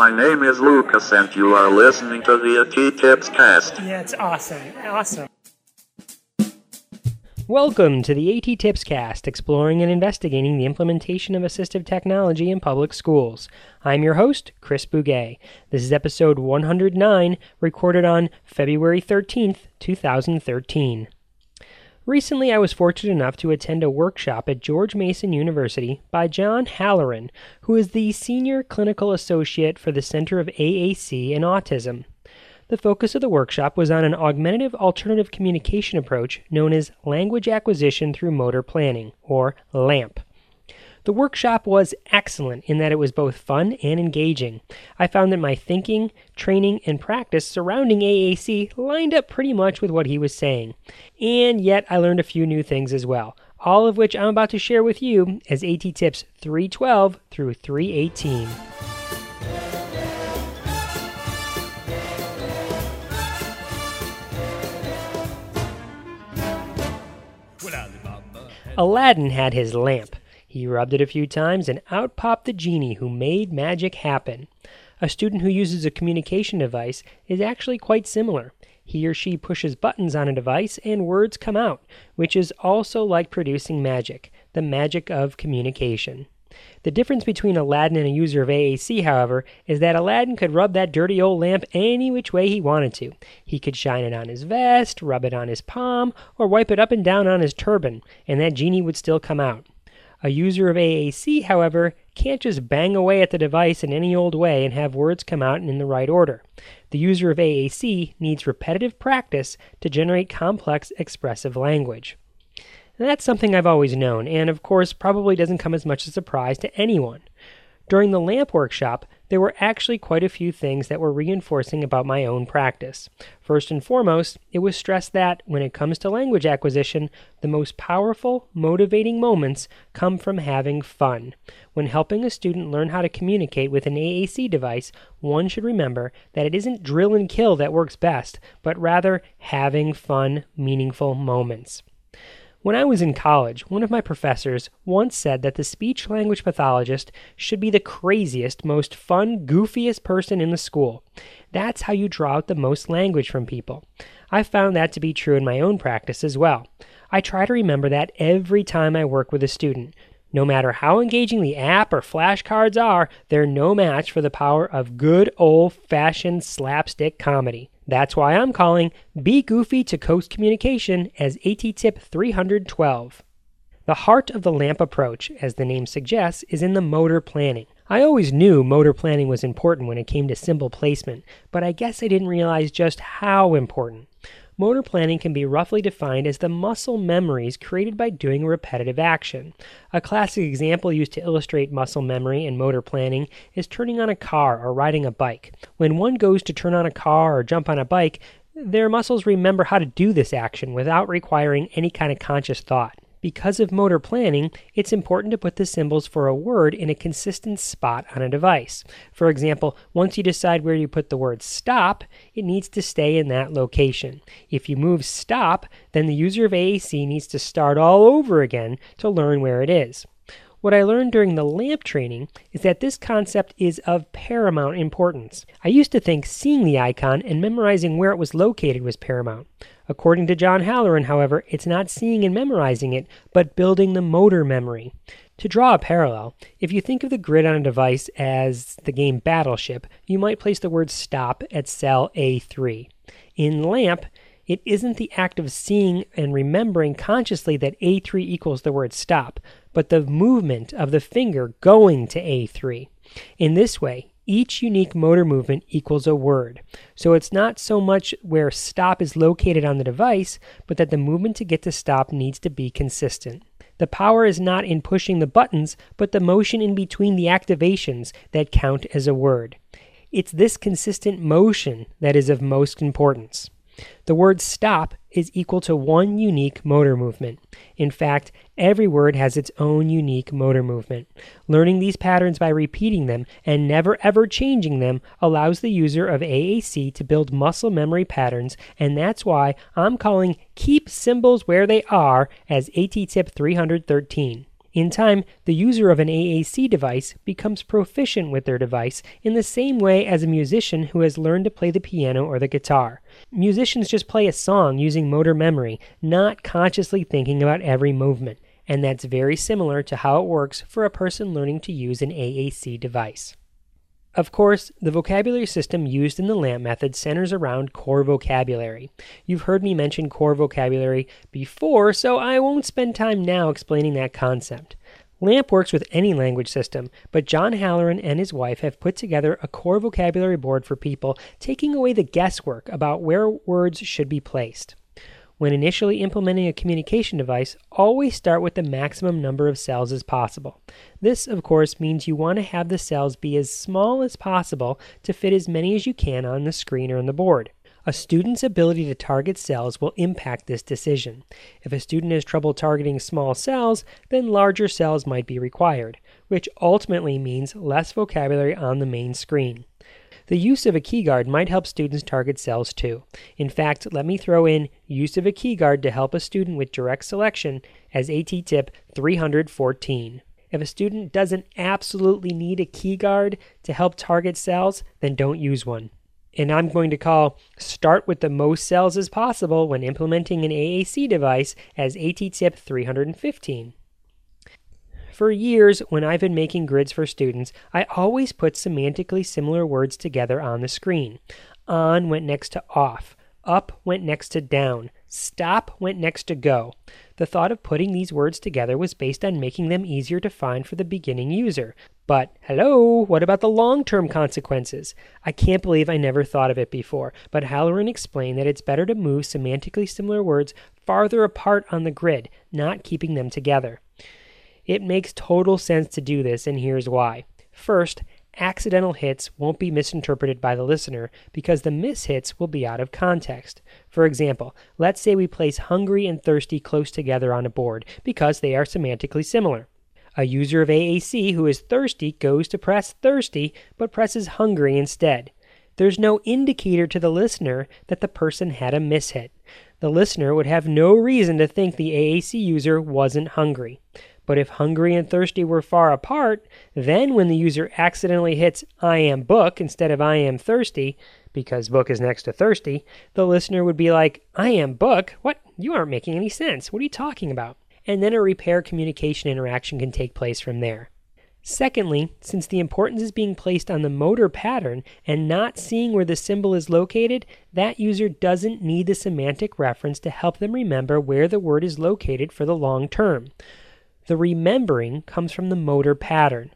My name is Lucas, and you are listening to the AT Tips Cast. Yeah, it's awesome. Awesome. Welcome to the AT Tips Cast, exploring and investigating the implementation of assistive technology in public schools. I'm your host, Chris Bugaj. This is episode 109, recorded on February 13th, 2013. Recently, I was fortunate enough to attend a workshop at George Mason University by John Halloran, who is the Senior Clinical Associate for the Center of AAC and Autism. The focus of the workshop was on an augmentative alternative communication approach known as Language Acquisition Through Motor Planning, or LAMP. The workshop was excellent in that it was both fun and engaging. I found that my thinking, training, and practice surrounding AAC lined up pretty much with what he was saying. And yet I learned a few new things as well, all of which I'm about to share with you as AT Tips 312 through 318. Aladdin had his lamp. He rubbed it a few times, and out popped the genie who made magic happen. A student who uses a communication device is actually quite similar. He or she pushes buttons on a device and words come out, which is also like producing magic, the magic of communication. The difference between Aladdin and a user of AAC, however, is that Aladdin could rub that dirty old lamp any which way he wanted to. He could shine it on his vest, rub it on his palm, or wipe it up and down on his turban, and that genie would still come out. A user of AAC, however, can't just bang away at the device in any old way and have words come out in the right order. The user of AAC needs repetitive practice to generate complex expressive language. And that's something I've always known, and of course probably doesn't come as much a surprise to anyone. During the LAMP workshop, there were actually quite a few things that were reinforcing about my own practice. First and foremost, it was stressed that, when it comes to language acquisition, the most powerful, motivating moments come from having fun. When helping a student learn how to communicate with an AAC device, one should remember that it isn't drill and kill that works best, but rather having fun, meaningful moments. When I was in college, one of my professors once said that the speech language pathologist should be the craziest, most fun, goofiest person in the school. That's how you draw out the most language from people. I found that to be true in my own practice as well. I try to remember that every time I work with a student. No matter how engaging the app or flashcards are, they're no match for the power of good old fashioned slapstick comedy. That's why I'm calling Be Goofy to Coast Communication as AT Tip 312. The heart of the LAMP approach, as the name suggests, is in the motor planning. I always knew motor planning was important when it came to symbol placement, but I guess I didn't realize just how important. Motor planning can be roughly defined as the muscle memories created by doing a repetitive action. A classic example used to illustrate muscle memory and motor planning is turning on a car or riding a bike. When one goes to turn on a car or jump on a bike, their muscles remember how to do this action without requiring any kind of conscious thought. Because of motor planning, it's important to put the symbols for a word in a consistent spot on a device. For example, once you decide where you put the word stop, it needs to stay in that location. If you move stop, then the user of AAC needs to start all over again to learn where it is. What I learned during the LAMP training is that this concept is of paramount importance. I used to think seeing the icon and memorizing where it was located was paramount. According to John Halloran, however, it's not seeing and memorizing it, but building the motor memory. To draw a parallel, if you think of the grid on a device as the game Battleship, you might place the word stop at cell A3. In LAMP, it isn't the act of seeing and remembering consciously that A3 equals the word stop, but the movement of the finger going to A3. In this way, each unique motor movement equals a word. So it's not so much where stop is located on the device, but that the movement to get to stop needs to be consistent. The power is not in pushing the buttons, but the motion in between the activations that count as a word. It's this consistent motion that is of most importance. The word stop is equal to one unique motor movement. In fact, every word has its own unique motor movement. Learning these patterns by repeating them and never ever changing them allows the user of AAC to build muscle memory patterns, and that's why I'm calling Keep Symbols Where They Are as AT Tip 313. In time, the user of an AAC device becomes proficient with their device in the same way as a musician who has learned to play the piano or the guitar. Musicians just play a song using motor memory, not consciously thinking about every movement. And that's very similar to how it works for a person learning to use an AAC device. Of course, the vocabulary system used in the LAMP method centers around core vocabulary. You've heard me mention core vocabulary before, so I won't spend time now explaining that concept. LAMP works with any language system, but John Halloran and his wife have put together a core vocabulary board for people, taking away the guesswork about where words should be placed. When initially implementing a communication device, always start with the maximum number of cells as possible. This, of course, means you want to have the cells be as small as possible to fit as many as you can on the screen or on the board. A student's ability to target cells will impact this decision. If a student has trouble targeting small cells, then larger cells might be required, which ultimately means less vocabulary on the main screen. The use of a keyguard might help students target cells too. In fact, let me throw in use of a keyguard to help a student with direct selection as AT tip 314. If a student doesn't absolutely need a keyguard to help target cells, then don't use one. And I'm going to call start with the most cells as possible when implementing an AAC device as AT tip 315. For years, when I've been making grids for students, I always put semantically similar words together on the screen. On went next to off, up went next to down, stop went next to go. The thought of putting these words together was based on making them easier to find for the beginning user. But hello, what about the long term consequences? I can't believe I never thought of it before, but Halloran explained that it's better to move semantically similar words farther apart on the grid, not keeping them together. It makes total sense to do this, and here's why. First, accidental hits won't be misinterpreted by the listener because the mishits will be out of context. For example, let's say we place hungry and thirsty close together on a board because they are semantically similar. A user of AAC who is thirsty goes to press thirsty but presses hungry instead. There's no indicator to the listener that the person had a mishit. The listener would have no reason to think the AAC user wasn't hungry. But if hungry and thirsty were far apart, then when the user accidentally hits I am book instead of I am thirsty, because book is next to thirsty, the listener would be like, I am book? What? You aren't making any sense. What are you talking about? And then a repair communication interaction can take place from there. Secondly, since the importance is being placed on the motor pattern and not seeing where the symbol is located, that user doesn't need the semantic reference to help them remember where the word is located for the long term. The remembering comes from the motor pattern.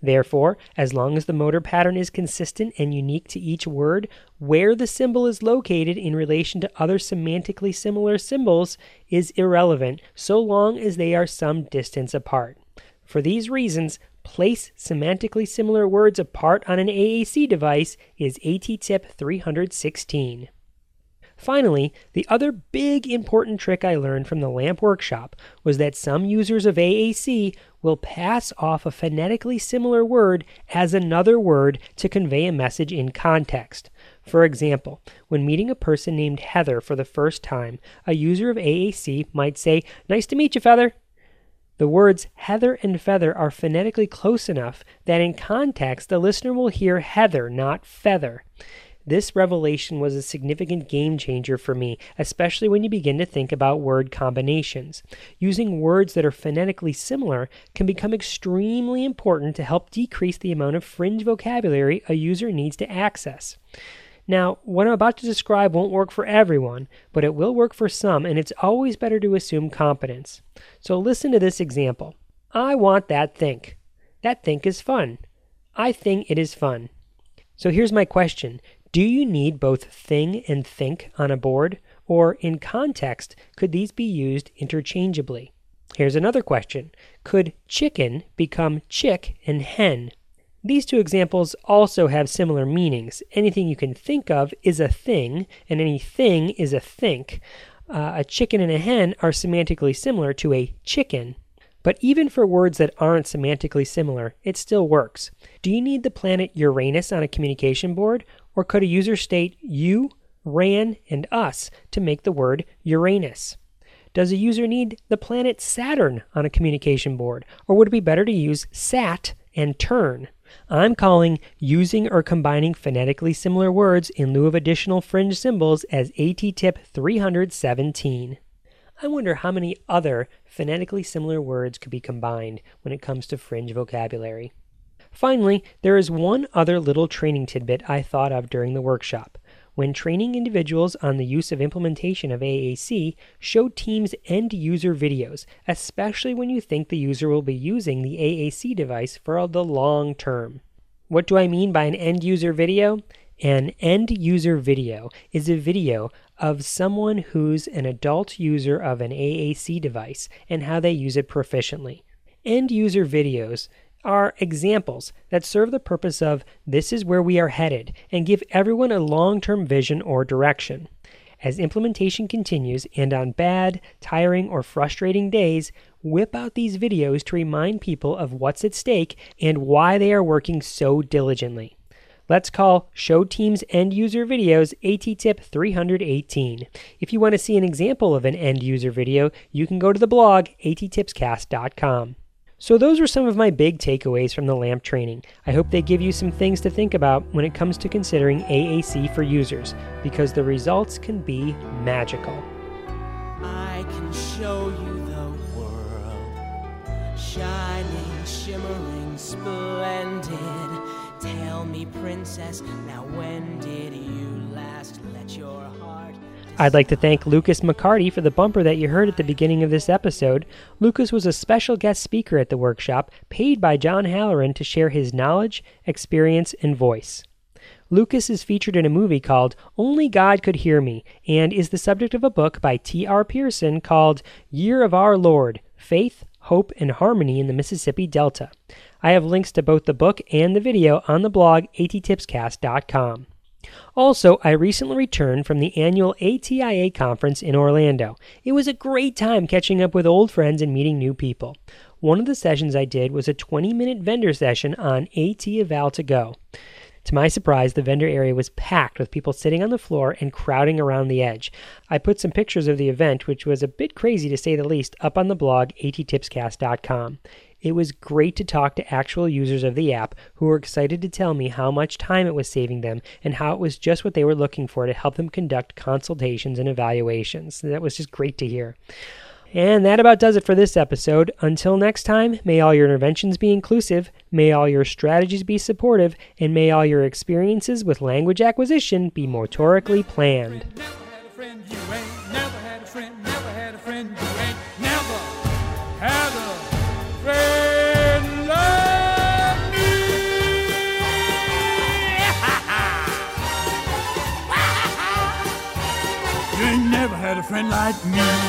Therefore, as long as the motor pattern is consistent and unique to each word, where the symbol is located in relation to other semantically similar symbols is irrelevant so long as they are some distance apart. For these reasons, place semantically similar words apart on an AAC device is AT tip 316. Finally, the other big important trick I learned from the LAMP workshop was that some users of AAC will pass off a phonetically similar word as another word to convey a message in context. For example, when meeting a person named Heather for the first time, a user of AAC might say, Nice to meet you, Feather. The words Heather and feather are phonetically close enough that in context the listener will hear Heather, not feather. This revelation was a significant game changer for me, especially when you begin to think about word combinations. Using words that are phonetically similar can become extremely important to help decrease the amount of fringe vocabulary a user needs to access. Now, what I'm about to describe won't work for everyone, but it will work for some, and it's always better to assume competence. So listen to this example. I want that think. That think is fun. I think it is fun. So here's my question do you need both thing and think on a board? Or in context, could these be used interchangeably? Here's another question Could chicken become chick and hen? These two examples also have similar meanings. Anything you can think of is a thing, and any thing is a think. Uh, a chicken and a hen are semantically similar to a chicken but even for words that aren't semantically similar, it still works. Do you need the planet Uranus on a communication board, or could a user state you, ran, and us to make the word Uranus? Does a user need the planet Saturn on a communication board, or would it be better to use sat and turn? I'm calling using or combining phonetically similar words in lieu of additional fringe symbols as AT tip 317. I wonder how many other phonetically similar words could be combined when it comes to fringe vocabulary. Finally, there is one other little training tidbit I thought of during the workshop. When training individuals on the use of implementation of AAC, show teams end user videos, especially when you think the user will be using the AAC device for the long term. What do I mean by an end user video? An end user video is a video of someone who's an adult user of an AAC device and how they use it proficiently. End user videos are examples that serve the purpose of this is where we are headed and give everyone a long term vision or direction. As implementation continues, and on bad, tiring, or frustrating days, whip out these videos to remind people of what's at stake and why they are working so diligently. Let's call Show Teams End User Videos AT Tip 318. If you want to see an example of an end user video, you can go to the blog attipscast.com. So, those were some of my big takeaways from the LAMP training. I hope they give you some things to think about when it comes to considering AAC for users, because the results can be magical. I can show you the world, shining, shimmering, splendid. Tell me, princess, now when did you last let your heart? I'd like to thank Lucas McCarty for the bumper that you heard at the beginning of this episode. Lucas was a special guest speaker at the workshop, paid by John Halloran to share his knowledge, experience, and voice. Lucas is featured in a movie called Only God Could Hear Me and is the subject of a book by T.R. Pearson called Year of Our Lord Faith, Hope, and Harmony in the Mississippi Delta. I have links to both the book and the video on the blog attipscast.com. Also, I recently returned from the annual ATIA conference in Orlando. It was a great time catching up with old friends and meeting new people. One of the sessions I did was a 20 minute vendor session on AT Eval to Go. To my surprise, the vendor area was packed with people sitting on the floor and crowding around the edge. I put some pictures of the event, which was a bit crazy to say the least, up on the blog attipscast.com. It was great to talk to actual users of the app who were excited to tell me how much time it was saving them and how it was just what they were looking for to help them conduct consultations and evaluations. That was just great to hear. And that about does it for this episode. Until next time, may all your interventions be inclusive, may all your strategies be supportive, and may all your experiences with language acquisition be motorically planned. Friend like me.